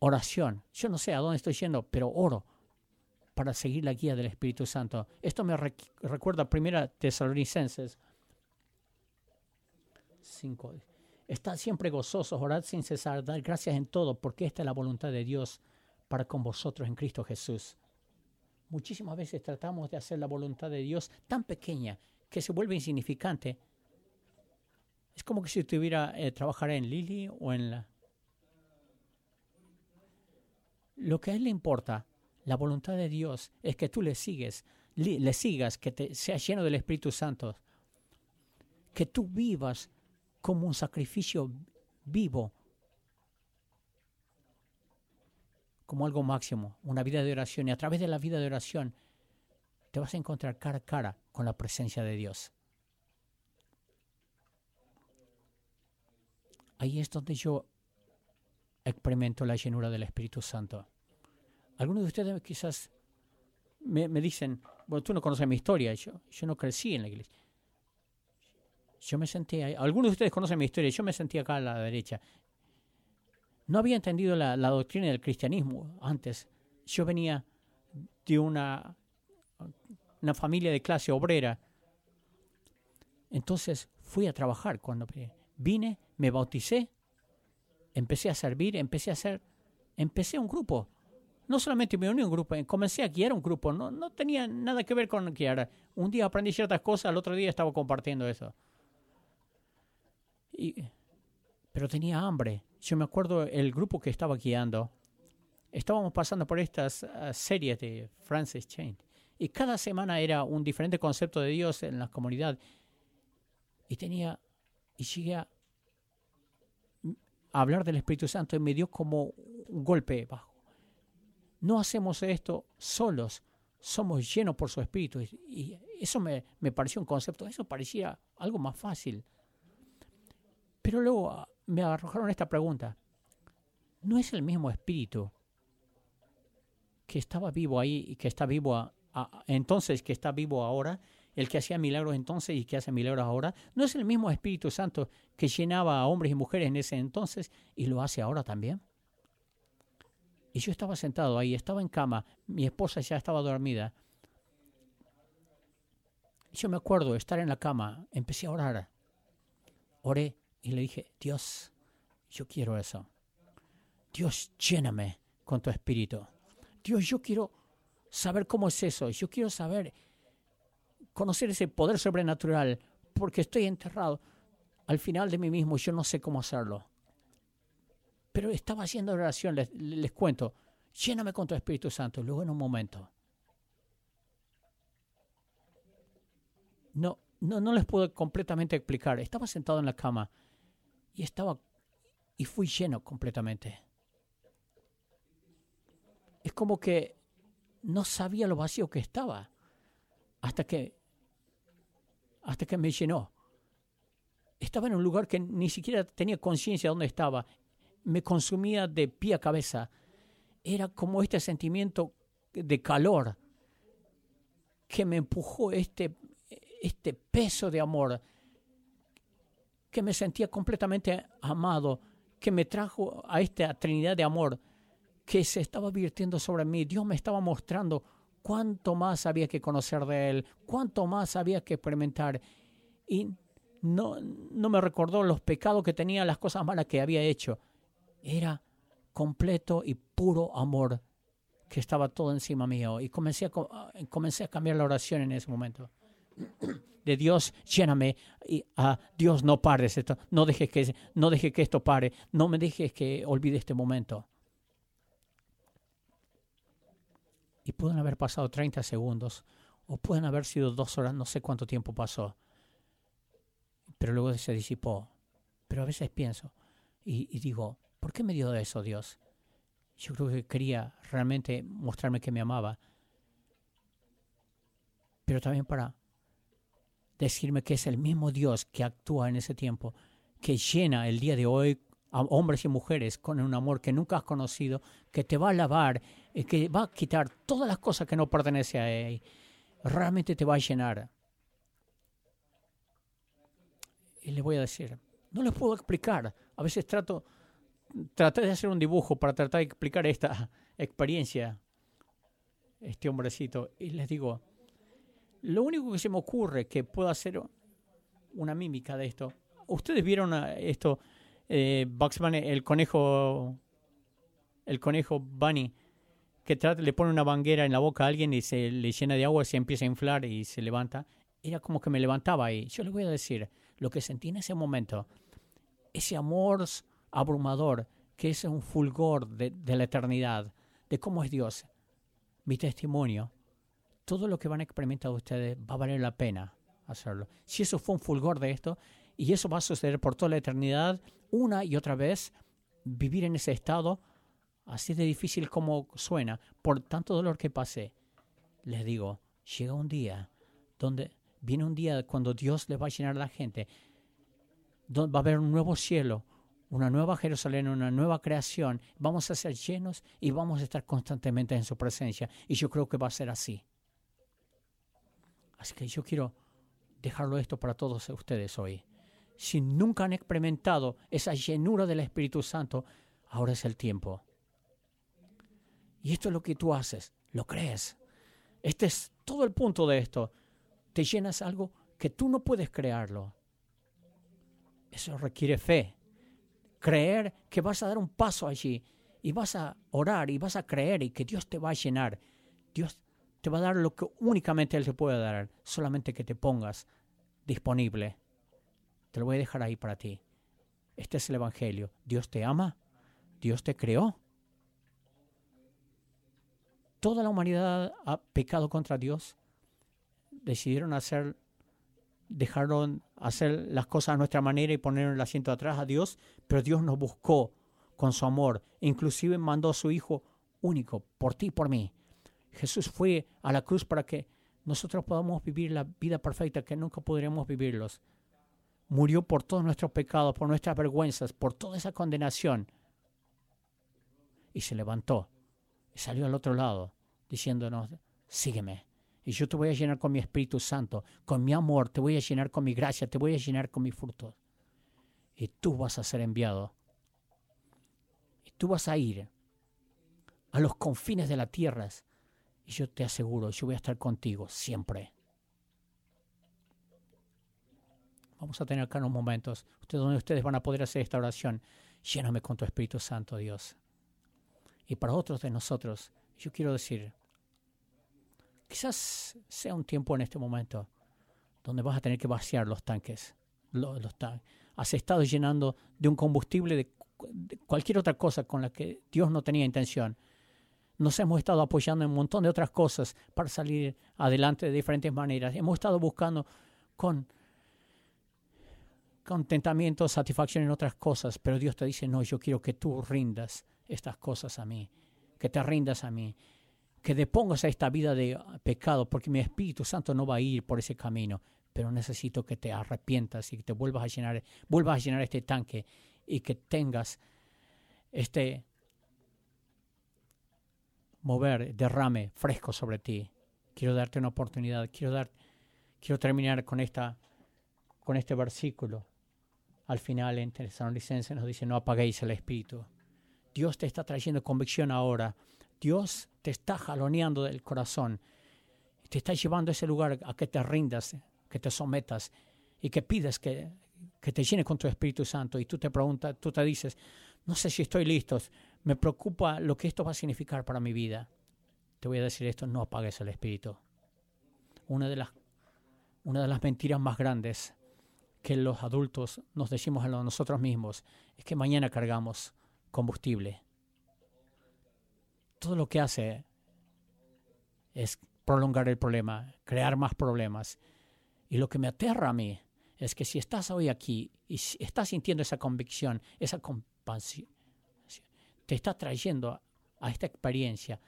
A: oración. Yo no sé a dónde estoy yendo, pero oro para seguir la guía del Espíritu Santo. Esto me recuerda a Primera Tesalonicenses 5. Estad siempre gozosos, orad sin cesar, dar gracias en todo, porque esta es la voluntad de Dios para con vosotros en Cristo Jesús. Muchísimas veces tratamos de hacer la voluntad de Dios tan pequeña que se vuelve insignificante es como que si estuviera eh, trabajar en Lili o en la... Lo que a él le importa, la voluntad de Dios, es que tú le sigues, le, sigas, que te sea lleno del Espíritu Santo, que tú vivas como un sacrificio vivo, como algo máximo, una vida de oración. Y a través de la vida de oración te vas a encontrar cara a cara con la presencia de Dios. Ahí es donde yo experimento la llenura del Espíritu Santo. Algunos de ustedes quizás me, dicen, bueno, tú no conoces mi historia, yo, no crecí en la iglesia. Yo me sentí ahí. Algunos de ustedes conocen mi historia, yo me sentí acá a la derecha. No había entendido la, la doctrina del cristianismo antes. Yo venía de una, una familia de clase obrera. Entonces fui a trabajar cuando vine me bauticé, empecé a servir, empecé a hacer, empecé un grupo. No solamente me uní a un grupo, comencé a guiar un grupo, no, no tenía nada que ver con guiar. Un día aprendí ciertas cosas, al otro día estaba compartiendo eso. pero tenía hambre. Yo me acuerdo el grupo que estaba guiando, estábamos pasando por estas ah, series de Francis Chain y cada semana era un diferente concepto de Dios en la comunidad y tenía y llegué a hablar del Espíritu Santo y me dio como un golpe bajo. No hacemos esto solos, somos llenos por su Espíritu. Y eso me, me pareció un concepto, eso parecía algo más fácil. Pero luego ah, me arrojaron esta pregunta. ¿No es el mismo Espíritu que estaba vivo ahí y que está vivo entonces, que está vivo ahora, el que hacía milagros entonces y que hace milagros ahora? ¿No es el mismo Espíritu Santo que llenaba a hombres y mujeres en ese entonces y lo hace ahora también? Y yo estaba sentado ahí, estaba en cama, mi esposa ya estaba dormida. Yo me acuerdo estar en la cama, empecé a orar. Oré y le dije, Dios, yo quiero eso. Dios, lléname con tu espíritu. Dios, yo quiero saber cómo es eso. Yo quiero saber, conocer ese poder sobrenatural, porque estoy enterrado al final de mí mismo. Yo no sé cómo hacerlo. Pero estaba haciendo oración, les, les cuento, lléname con tu Espíritu Santo. Luego en un momento, no, no, no les puedo completamente explicar. Estaba sentado en la cama y estaba y fui lleno completamente. Es como que no sabía lo vacío que estaba hasta que hasta que me llenó. Estaba en un lugar que ni siquiera tenía conciencia de dónde estaba me consumía de pie a cabeza. Era como este sentimiento de calor que me empujó este, este peso de amor, que me sentía completamente amado, que me trajo a esta trinidad de amor que se estaba virtiendo sobre mí. Dios me estaba mostrando cuánto más había que conocer de Él, cuánto más había que experimentar. Y no, no me recordó los pecados que tenía, las cosas malas que había hecho era completo y puro amor que estaba todo encima mío. Y comencé a, comencé a cambiar la oración en ese momento. De Dios, lléname. Y a ah, Dios, no pares esto. No dejes que, no dejes que esto pare. No me dejes que olvide este momento. Y pueden haber pasado 30 segundos. O pueden haber sido dos horas. No sé cuánto tiempo pasó. Pero luego se disipó. Pero a veces pienso y digo, ¿Por qué me dio eso Dios? Yo creo que quería realmente mostrarme que me amaba, pero también para decirme que es el mismo Dios que actúa en ese tiempo, que llena el día de hoy a hombres y mujeres con un amor que nunca has conocido, que te va a lavar, y que va a quitar todas las cosas que no pertenecen a Él. Realmente te va a llenar. Y le voy a decir, no les puedo explicar. A veces trato traté de hacer un dibujo para tratar de explicar esta experiencia, este hombrecito, y les digo, lo único que se me ocurre que puedo hacer una mímica de esto. Ustedes vieron esto, eh, el conejo, el conejo Bunny, que le pone una banguera en la boca a alguien y se le llena de agua, se empieza a inflar y se levanta. Era como que me levantaba y yo les voy a decir lo que sentí en ese momento. Ese amor abrumador, que es un fulgor de, la eternidad, de cómo es Dios. Mi testimonio, todo lo que van a experimentar ustedes va a valer la pena hacerlo. Si eso fue un fulgor de esto, y eso va a suceder por toda la eternidad, una y otra vez, vivir en ese estado, así de difícil como suena, por tanto dolor que pasé, les digo, llega un día donde viene un día cuando Dios le va a llenar a la gente, donde va a haber un nuevo cielo, una nueva Jerusalén, una nueva creación. Vamos a ser llenos y vamos a estar constantemente en su presencia. Y yo creo que va a ser así. Así que yo quiero dejarlo esto para todos ustedes hoy. Si nunca han experimentado esa llenura del Espíritu Santo, ahora es el tiempo. Y esto es lo que tú haces, lo crees. Este es todo el punto de esto. Te llenas algo que tú no puedes crearlo. Eso requiere fe creer que vas a dar un paso allí y vas a orar y vas a creer y que Dios te va a llenar. Dios te va a dar lo que únicamente Él te puede dar, solamente que te pongas disponible. Te lo voy a dejar ahí para ti. Este es el Evangelio. Dios te ama. Dios te creó. Toda la humanidad ha pecado contra Dios. Decidieron hacer, dejaron hacer las cosas a nuestra manera y poner el asiento atrás a Dios, pero Dios nos buscó con su amor. Inclusive mandó a su Hijo único por ti y por mí. Jesús fue a la cruz para que nosotros podamos vivir la vida perfecta que nunca podríamos vivirlos. Murió por todos nuestros pecados, por nuestras vergüenzas, por toda esa condenación. Y se levantó y salió al otro lado diciéndonos, sígueme. Y yo te voy a llenar con mi Espíritu Santo, con mi amor, te voy a llenar con mi gracia, te voy a llenar con mi frutos. Y tú vas a ser enviado. Y tú vas a ir a los confines de la tierra y yo te aseguro, yo voy a estar contigo siempre. Vamos a tener acá unos momentos ustedes, donde ustedes van a poder hacer esta oración. Lléname con tu Espíritu Santo, Dios. Y para otros de nosotros, yo quiero decir, quizás sea un tiempo en este momento donde vas a tener que vaciar los tanques. Los, Has estado llenando de un combustible de cualquier otra cosa con la que Dios no tenía intención nos hemos estado apoyando en un montón de otras cosas para salir adelante de diferentes maneras. Hemos estado buscando con contentamiento, satisfacción en otras cosas, pero Dios te dice, no, yo quiero que tú rindas estas cosas a mí, que te rindas a mí, que depongas a esta vida de pecado, porque mi Espíritu Santo no va a ir por ese camino, pero necesito que te arrepientas y que te vuelvas a llenar, vuelvas a llenar este tanque y que tengas este mover, derrame fresco sobre ti. Quiero darte una oportunidad. Quiero, dar, quiero terminar con, esta, con este versículo. Al final en Licencia nos dice, no apaguéis el espíritu. Dios te está trayendo convicción ahora. Dios te está jaloneando del corazón. Te está llevando a ese lugar a que te rindas, que te sometas y que pides que, que te llene con tu Espíritu Santo. Y tú te preguntas, tú te dices, no sé si estoy listo, me preocupa lo que esto va a significar para mi vida. Te voy a decir esto, no apagues el espíritu. Una de las, una de las mentiras más grandes que los adultos nos decimos a nosotros mismos es que mañana cargamos combustible. Todo lo que hace es prolongar el problema, crear más problemas. Y lo que me aterra a mí es que si estás hoy aquí y estás sintiendo esa convicción, esa compasión, te está trayendo a esta experiencia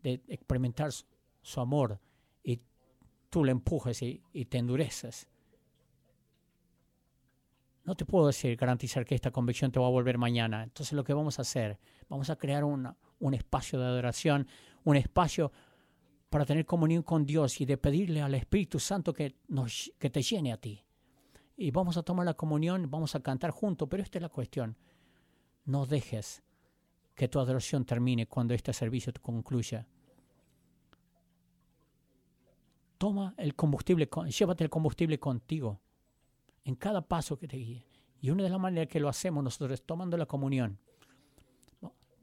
A: de experimentar su, amor y tú le empujes y, te endureces. No te puedo decir, garantizar que esta convicción te va a volver mañana. Entonces lo que vamos a hacer, vamos a crear un espacio de adoración, un espacio para tener comunión con Dios y de pedirle al Espíritu Santo que, que te llene a ti. Y vamos a tomar la comunión, vamos a cantar juntos, pero esta es la cuestión. No dejes que tu adoración termine cuando este servicio concluya. Toma el combustible, llévate el combustible contigo en cada paso que te guíe. Y una de las maneras que lo hacemos nosotros es tomando la comunión.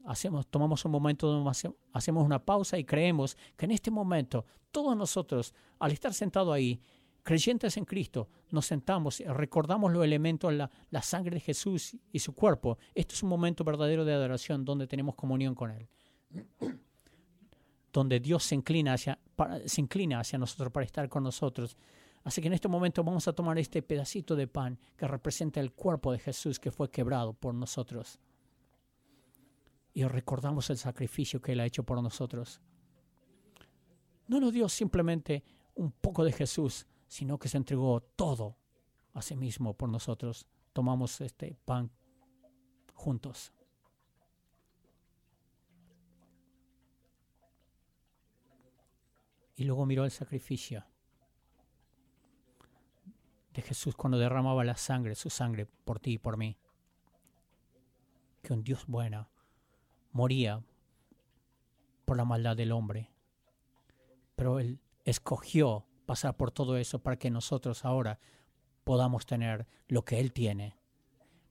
A: Hacemos, tomamos un momento donde hacemos una pausa y creemos que en este momento todos nosotros, al estar sentados ahí, creyentes en Cristo, nos sentamos, recordamos los elementos, la, sangre de Jesús y su cuerpo. Esto es un momento verdadero de adoración donde tenemos comunión con Él. donde Dios se inclina, hacia, se inclina hacia nosotros para estar con nosotros. Así que en este momento vamos a tomar este pedacito de pan que representa el cuerpo de Jesús que fue quebrado por nosotros. Y recordamos el sacrificio que Él ha hecho por nosotros. No nos dio simplemente un poco de Jesús, sino que se entregó todo a sí mismo por nosotros. Tomamos este pan juntos. Y luego miró el sacrificio de Jesús cuando derramaba la sangre, su sangre por ti y por mí. Que un Dios bueno moría por la maldad del hombre, pero Él escogió pasar por todo eso para que nosotros ahora podamos tener lo que Él tiene,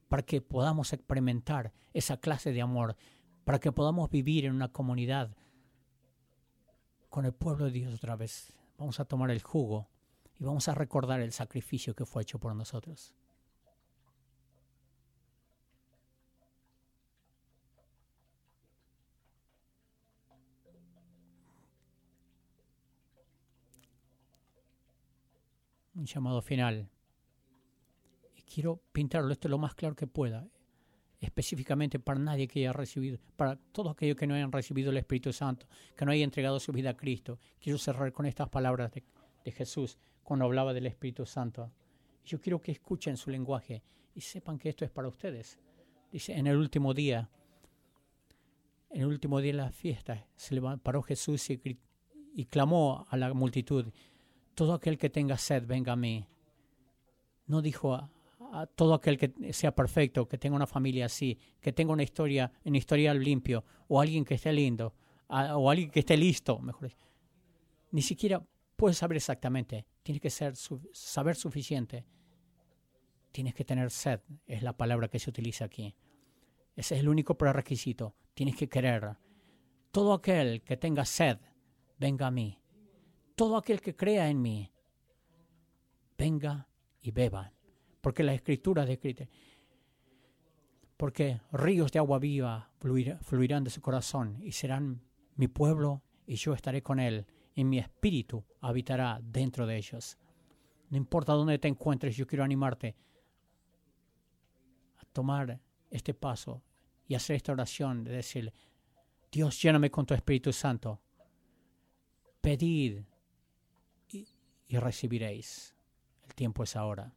A: para que podamos experimentar esa clase de amor, para que podamos vivir en una comunidad con el pueblo de Dios otra vez. Vamos a tomar el jugo y vamos a recordar el sacrificio que fue hecho por nosotros. Un llamado final. Y quiero pintarlo esto lo más claro que pueda específicamente para nadie que haya recibido, para todos aquellos que no hayan recibido el Espíritu Santo, que no hayan entregado su vida a Cristo. Quiero cerrar con estas palabras de, de Jesús cuando hablaba del Espíritu Santo. Yo quiero que escuchen su lenguaje y sepan que esto es para ustedes. Dice, en el último día, en el último día de la fiesta, se paró Jesús y, y clamó a la multitud, todo aquel que tenga sed, venga a mí. No dijo a, todo aquel que sea perfecto, que tenga una familia así, que tenga una historia, un historial limpio, o alguien que esté lindo, o alguien que esté listo, mejor. Ni siquiera puedes saber exactamente, tienes que ser, saber suficiente. Tienes que tener sed, es la palabra que se utiliza aquí. Ese es el único prerequisito. Tienes que querer. Todo aquel que tenga sed, venga a mí. Todo aquel que crea en mí, venga y beba. Porque la escritura describe. Porque ríos de agua viva fluirán de su corazón y serán mi pueblo y yo estaré con él. Y mi espíritu habitará dentro de ellos. No importa dónde te encuentres, yo quiero animarte a tomar este paso y hacer esta oración de decirle, Dios, lléname con tu Espíritu Santo. Pedid y, y recibiréis. El tiempo es ahora.